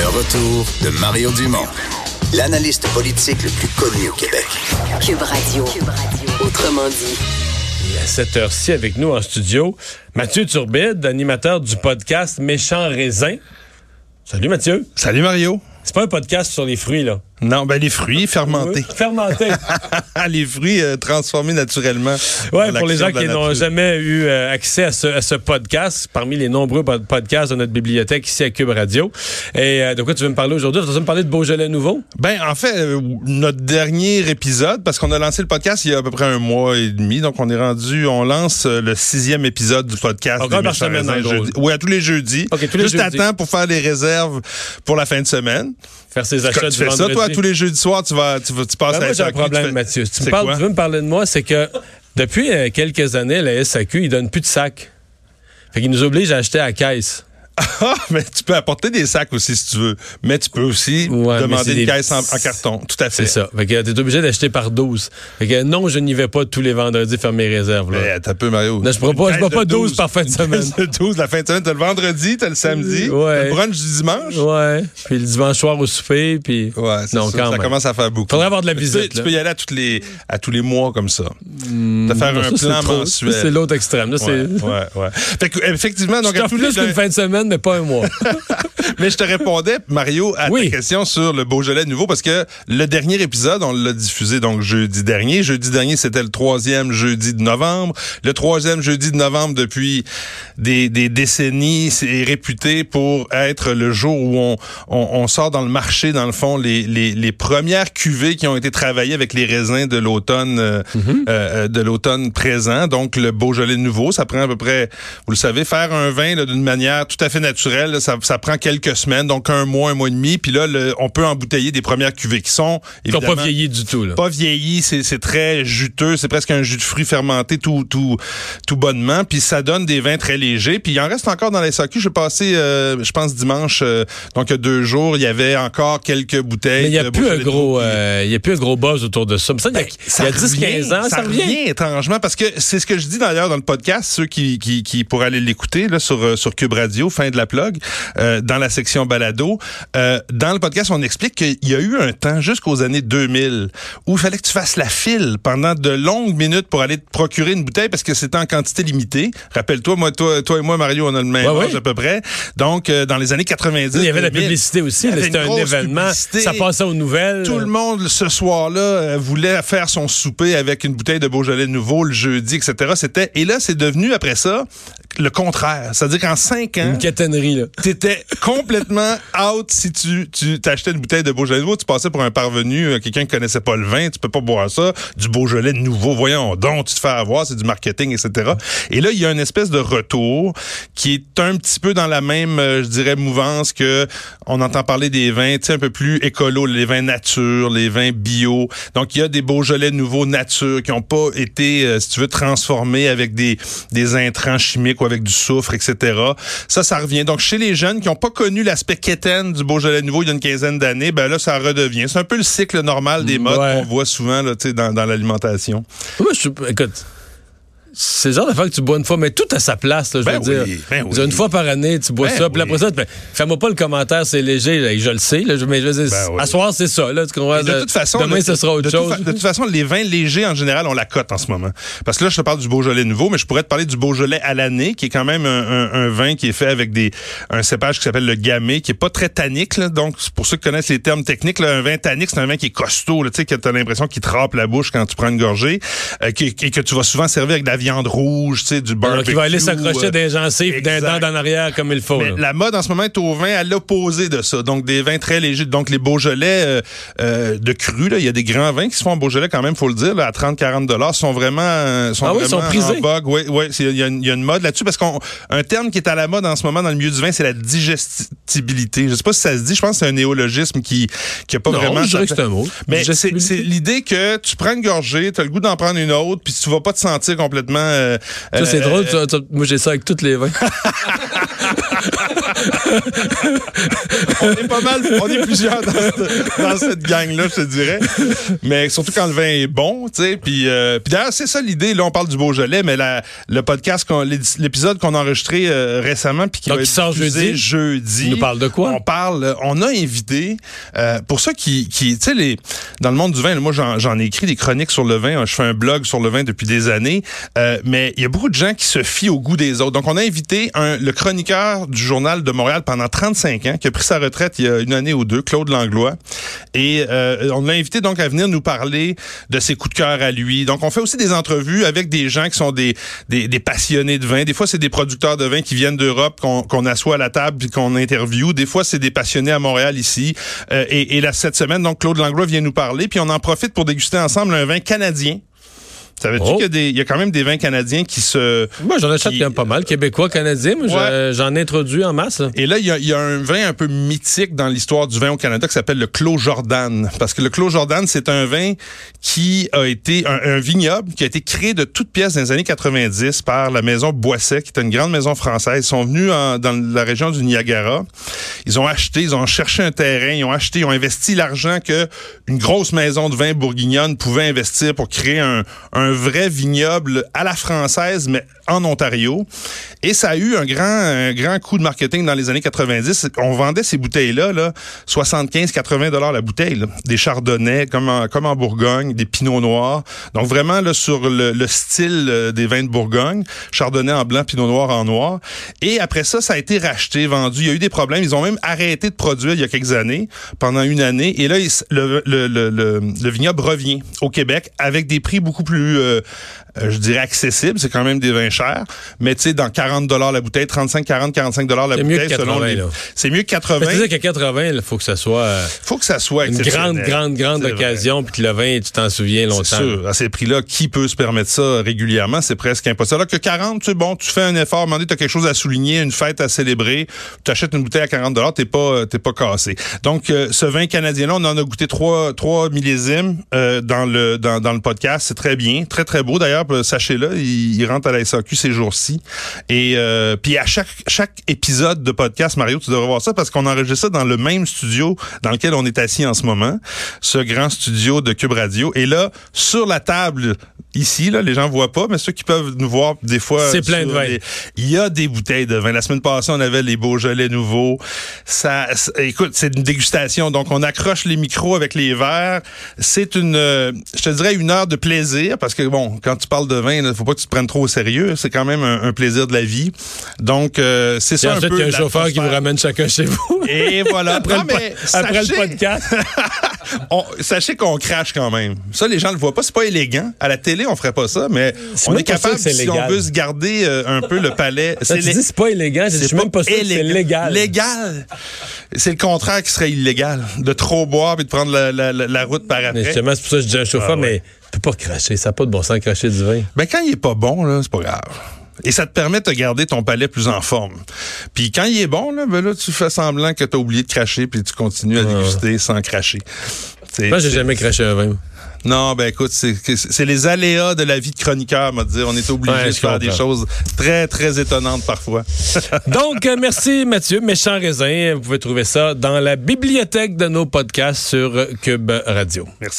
Le retour de Mario Dumont, l'analyste politique le plus connu au Québec. Cube Radio. Autrement dit. Et à cette heure-ci, avec nous en studio, Mathieu Turbide, animateur du podcast Méchant Raisin. Salut Mathieu. Salut Mario. C'est pas un podcast sur les fruits, là. Non, ben les fruits fermentés. Fermentés. les fruits euh, transformés naturellement. Par pour les gens qui n'ont jamais eu euh, accès à ce, à ce podcast, parmi les nombreux pod- podcasts de notre bibliothèque ici à Cube Radio. Et euh, de quoi tu veux me parler aujourd'hui? Tu veux me parler de Beaujolais nouveau? Ben en fait, notre dernier épisode, parce qu'on a lancé le podcast il y a à peu près un mois et demi, donc on est rendu, on lance le sixième épisode du podcast. Encore par semaine. Oui, à tous les jeudis. Ok, tous les Juste jeudis. à temps pour faire les réserves pour la fin de semaine. Faire ses Quand achats tu du fais ça, toi, tous les jeudis soirs, tu vas, tu, vas- tu passes Ben, à moi, j'ai un problème, fais- Mathieu. Si tu, me C'est parles, quoi? tu veux me parler de moi, c'est que depuis euh, quelques années, la SAQ, ils donnent plus de sacs. Fait qu'ils nous obligent à acheter à la caisse. Ah, mais tu peux apporter des sacs aussi si tu veux. Mais tu peux aussi Ouais, demander une des- caisse en, en carton. Tout à fait. C'est ça. Fait que t'es obligé d'acheter par 12. Fait que non, je n'y vais pas tous les vendredis faire mes réserves. Là. Mais t'as peu, Mario. Non, je prends pas- je Une prends caisse pas de 12 par fin de Une semaine. de 12 la fin de semaine. T'as le vendredi, t'as le samedi, Ouais. t'as le brunch du dimanche. Ouais. Puis le dimanche soir au souper, puis... Ouais, Non, ça. quand ça même. commence à faire beaucoup. Faudrait avoir de la Tu visite, peux- Tu peux y aller à, toutes les, à tous les mois comme ça. T'as faire un plan mensuel. C'est l'autre extrême. Là. Ouais, ouais, ouais. Fait que, effectivement, donc Je à tous les plus qu'une fin de semaine, mais pas un mois. Mais je te répondais, Mario, à Oui. ta question sur le Beaujolais nouveau, parce que le dernier épisode, on l'a diffusé donc jeudi dernier. Jeudi dernier, c'était le troisième jeudi de novembre. Le troisième jeudi de novembre depuis des, des décennies, c'est réputé pour être le jour où on, on, on sort dans le marché, dans le fond, les, les, les premières cuvées qui ont été travaillées avec les raisins de l'automne euh, euh, de l'automne présent. Donc, le Beaujolais nouveau, ça prend à peu près, vous le savez, faire un vin d'une manière tout à fait naturelle, là, ça, ça prend quelques semaines, donc un mois, un mois et demi. Puis là, le- on peut embouteiller des premières cuvées qui sont Ils n'ont pas évidemment vieilli du tout. Là. pas vieilli, c'est c'est très juteux, c'est presque un jus de fruits fermenté tout tout tout bonnement, puis ça donne des vins très légers. Puis il en reste encore dans les SAQ. J'ai passé, euh, je pense dimanche, euh, donc il y a deux jours, il y avait encore quelques bouteilles. Mais il n'y a plus un gros, qui- euh, il y a plus un gros buzz autour de ça. Mais ça, il y a, il y a 10-15 ans, ça, revient. étrangement parce que c'est ce que je dis d'ailleurs dans le podcast, ceux qui, qui, qui pourraient aller l'écouter là sur euh, sur Cube Radio, fin de la plug, euh, dans la section balado. Euh, dans le podcast, on explique qu'il y a eu un temps jusqu'aux années 2000 où il fallait que tu fasses la file pendant de longues minutes pour aller te procurer une bouteille parce que c'était en quantité limitée. Rappelle-toi, moi, toi, toi et moi, Mario, on a le même Ouais, âge à peu près. Donc, euh, dans les années 90, Il y avait la 2000, publicité aussi. C'était un événement. publicité. Ça passait aux nouvelles. Tout le monde, ce soir-là, euh, voulait faire son souper avec une bouteille de Beaujolais nouveau le jeudi, etc. C'était Et là, c'est devenu, après ça, le contraire. C'est-à-dire qu'en cinq ans, Une t'étais complètement out si tu, tu t'achetais une bouteille de Beaujolais nouveau. Tu passais pour un parvenu, euh, quelqu'un qui connaissait pas le vin. Tu peux pas boire ça. Du Beaujolais nouveau, voyons donc, tu te fais avoir, c'est du marketing, etc. Et là, il y a une espèce de retour qui est un petit peu dans la même, euh, je dirais, mouvance que on entend parler des vins, tu sais, un peu plus écolo, les vins nature, les vins bio. Donc, il y a des Beaujolais nouveaux nature qui ont pas été, euh, si tu veux, transformés avec des, des intrants chimiques ou avec du soufre, etc. Ça revient. Donc, chez les jeunes qui n'ont pas connu l'aspect quétaine du Beaujolais nouveau il y a une quinzaine d'années, ben là, ça redevient. C'est un peu le cycle normal des modes Ouais. qu'on voit souvent là, dans, dans l'alimentation. Écoute, c'est le genre d'affaire que tu bois une fois, mais tout à sa place, là, je Ben veux oui, dire. ben dire, oui. Une fois par année, tu bois Ben ça, puis oui. après ça, fais-moi pas le commentaire, c'est léger, là, je le sais, là, mais je veux dire, Ben à soir, c'est ça, là, tu comprends? De toute façon, Demain, ce sera autre de chose. toute de toute façon, les vins légers, en général, on la cote en ce moment. Parce que là, je te parle du Beaujolais nouveau, mais je pourrais te parler du Beaujolais à l'année, qui est quand même un, un- un vin qui est fait avec des un cépage qui s'appelle le gamay, qui est pas très tannique. Là. Donc, pour ceux qui connaissent les termes techniques, là, un vin tannique, c'est un vin qui est costaud, là, tu sais, que tu as l'impression qu'il te râpe la bouche quand tu prends une gorgée, euh, qui- et que tu vas souvent servir avec de la viande rouge, tu sais, du barbecue. Alors qu'il va aller s'accrocher euh, des gencives, d'un dent en arrière comme il faut. mais la mode en ce moment est au vin à l'opposé de ça. Donc des vins très légers. Donc les Beaujolais euh, euh, de cru, là, il y a des grands vins qui se font en Beaujolais quand même, faut le dire, là, à 30-40 dollars, sont vraiment, sont Ah oui, vraiment sont prisés. en vogue. Oui, oui, il y, a une- il y a une mode là-dessus parce qu'on un terme qui est à la mode en ce moment dans le milieu du vin, c'est la digestibilité. Je sais pas si ça se dit. Je pense que c'est un néologisme qui qui a pas Non, vraiment. je dirais que c'est un mot. Mais c'est l'idée que tu prends une gorgée, tu as le goût d'en prendre une autre, puis tu vas pas te sentir complètement complètement... euh, Ça, c'est euh, drôle. tu- tu- moi, j'ai ça avec toutes les vins. on est pas mal, on est plusieurs dans, cette- dans cette gang-là, je te dirais. Mais surtout quand le vin est bon, tu sais. Puis, euh, puis d'ailleurs, c'est ça l'idée. Là, on parle du Beaujolais, mais la, le podcast, qu'on- l'épisode qu'on a enregistré euh, récemment, puis qui Donc, va sort diffusé jeudi. jeudi. Il nous parle de quoi? On parle, on a invité, euh, pour ceux qui, qui tu sais, les, dans le monde du vin, moi, j'en, j'en ai écrit des chroniques sur le vin. Je fais un blog sur le vin depuis des années. Euh, mais il y a beaucoup de gens qui se fient au goût des autres. Donc, on a invité le chroniqueur du Journal de Montréal pendant 35 ans, qui a pris sa retraite il y a une année ou deux, Claude Langlois. Et euh, on l'a invité donc à venir nous parler de ses coups de cœur à lui. Donc, on fait aussi des entrevues avec des gens qui sont des, passionnés de vin. Des fois, c'est des producteurs de vin qui viennent d'Europe, qu'on qu'on assoit à la table puis qu'on interviewe. Des fois, c'est des passionnés à Montréal ici. Euh, et, et là, cette semaine, donc, Claude Langlois vient nous parler. Puis on en profite pour déguster ensemble un vin canadien. Savais-tu Oh. qu'il y, a des- il y a quand même des vins canadiens qui se... Moi, j'en achète quand même pas mal. Québécois, Canadiens, moi, Ouais. je- j'en ai introduit en masse. là. Et là, il y, y a un vin un peu mythique dans l'histoire du vin au Canada qui s'appelle le Clos Jordan. Parce que le Clos Jordan, c'est un vin qui a été un, un vignoble qui a été créé de toutes pièces dans les années 90 par la maison Boisset, qui est une grande maison française. Ils sont venus en- dans la région du Niagara. Ils ont acheté, ils ont cherché un terrain, ils ont acheté, ils ont investi l'argent que une grosse maison de vin bourguignonne pouvait investir pour créer un, un vrai vignoble à la française, mais en Ontario. Et ça a eu un grand, un grand coup de marketing dans les années 90. On vendait ces bouteilles-là, là, 75-80 dollars la bouteille. Des chardonnays, comme en, Bourgogne, des pinots noirs. Donc vraiment là, sur le, le style euh, des vins de Bourgogne. Chardonnay en blanc, pinot noir en noir. Et après ça, ça a été racheté, vendu. Il y a eu des problèmes. Ils ont même arrêté de produire il y a quelques années, pendant une année. Et là, le, le, le vignoble revient au Québec avec des prix beaucoup plus, euh, euh, je dirais, accessibles. C'est quand même des vins chers. Mais tu sais, dans 40 dollars la bouteille, 35, 40, 45 dollars la C'est mieux bouteille. que 80, selon les- là. C'est mieux que 80. Mais tu sais qu'à 80, il faut que ça soit euh, faut que ça soit une grande, grande, grande C'est occasion, puis que le vin, tu t'en souviens longtemps. C'est sûr. À ces prix-là, qui peut se permettre ça régulièrement? C'est presque impossible. Alors que 40, tu bon, tu fais un effort, tu as quelque chose à souligner, une fête à célébrer, tu achètes une bouteille à 40 t'es pas, t'es pas cassé. Donc, euh, ce vin canadien-là, on en a goûté trois, trois millésimes euh, dans le dans, dans le podcast. C'est très bien, très, très beau. D'ailleurs, euh, sachez-le, il, il rentre à la SAQ ces jours-ci. Et euh, puis à chaque, chaque épisode de podcast, Mario, tu devrais voir ça parce qu'on enregistre ça dans le même studio dans lequel on est assis en ce moment, ce grand studio de Cube Radio. Et là, sur la table ici, là, les gens voient pas, mais ceux qui peuvent nous voir des fois, C'est plein de vin. les- il y a des bouteilles de vin. La semaine passée, on avait les Beaujolais nouveaux. Ça, ça- écoute, c'est une dégustation. Donc, on accroche les micros avec les verres. C'est une, euh, je te dirais, une heure de plaisir parce que bon, quand tu parles de vin, il faut pas que tu te prennes trop au sérieux. C'est quand même un, un plaisir de la vie. Donc, euh, c'est ça un peu. il y a un chauffeur qui vous ramène chacun chez vous. Et voilà. après, Non, le, sachez- podcast. on- sachez qu'on crache quand même. Ça, les gens le voient pas. C'est pas élégant. À la télé, on ferait pas ça, mais on est capable, c'est si on veut se garder euh, un peu le palais. Ça, tu lé- c'est pas élégant. Je suis même pas sûr que c'est légal. Légal. C'est le contraire qui serait illégal. De trop boire et de prendre la, la- la- la route par Mais après. justement, c'est pour ça que je dis un chauffeur, Ah ouais. mais pas cracher. Ça n'a pas de bon sens de cracher du vin. Ben, quand il est pas bon, là, c'est pas grave. Et ça te permet de garder ton palais plus en forme. Puis quand il est bon, là, ben là, tu fais semblant que tu as oublié de cracher puis tu continues à déguster sans cracher. Moi, j'ai jamais craché un vin. Non, ben écoute, c'est les aléas de la vie de chroniqueur, m'a dire. On est obligé Ouais, de faire des choses très, très étonnantes parfois. Donc, euh, merci Mathieu. Méchant raisin. Vous pouvez trouver ça dans la bibliothèque de nos podcasts sur Cube Radio. Merci.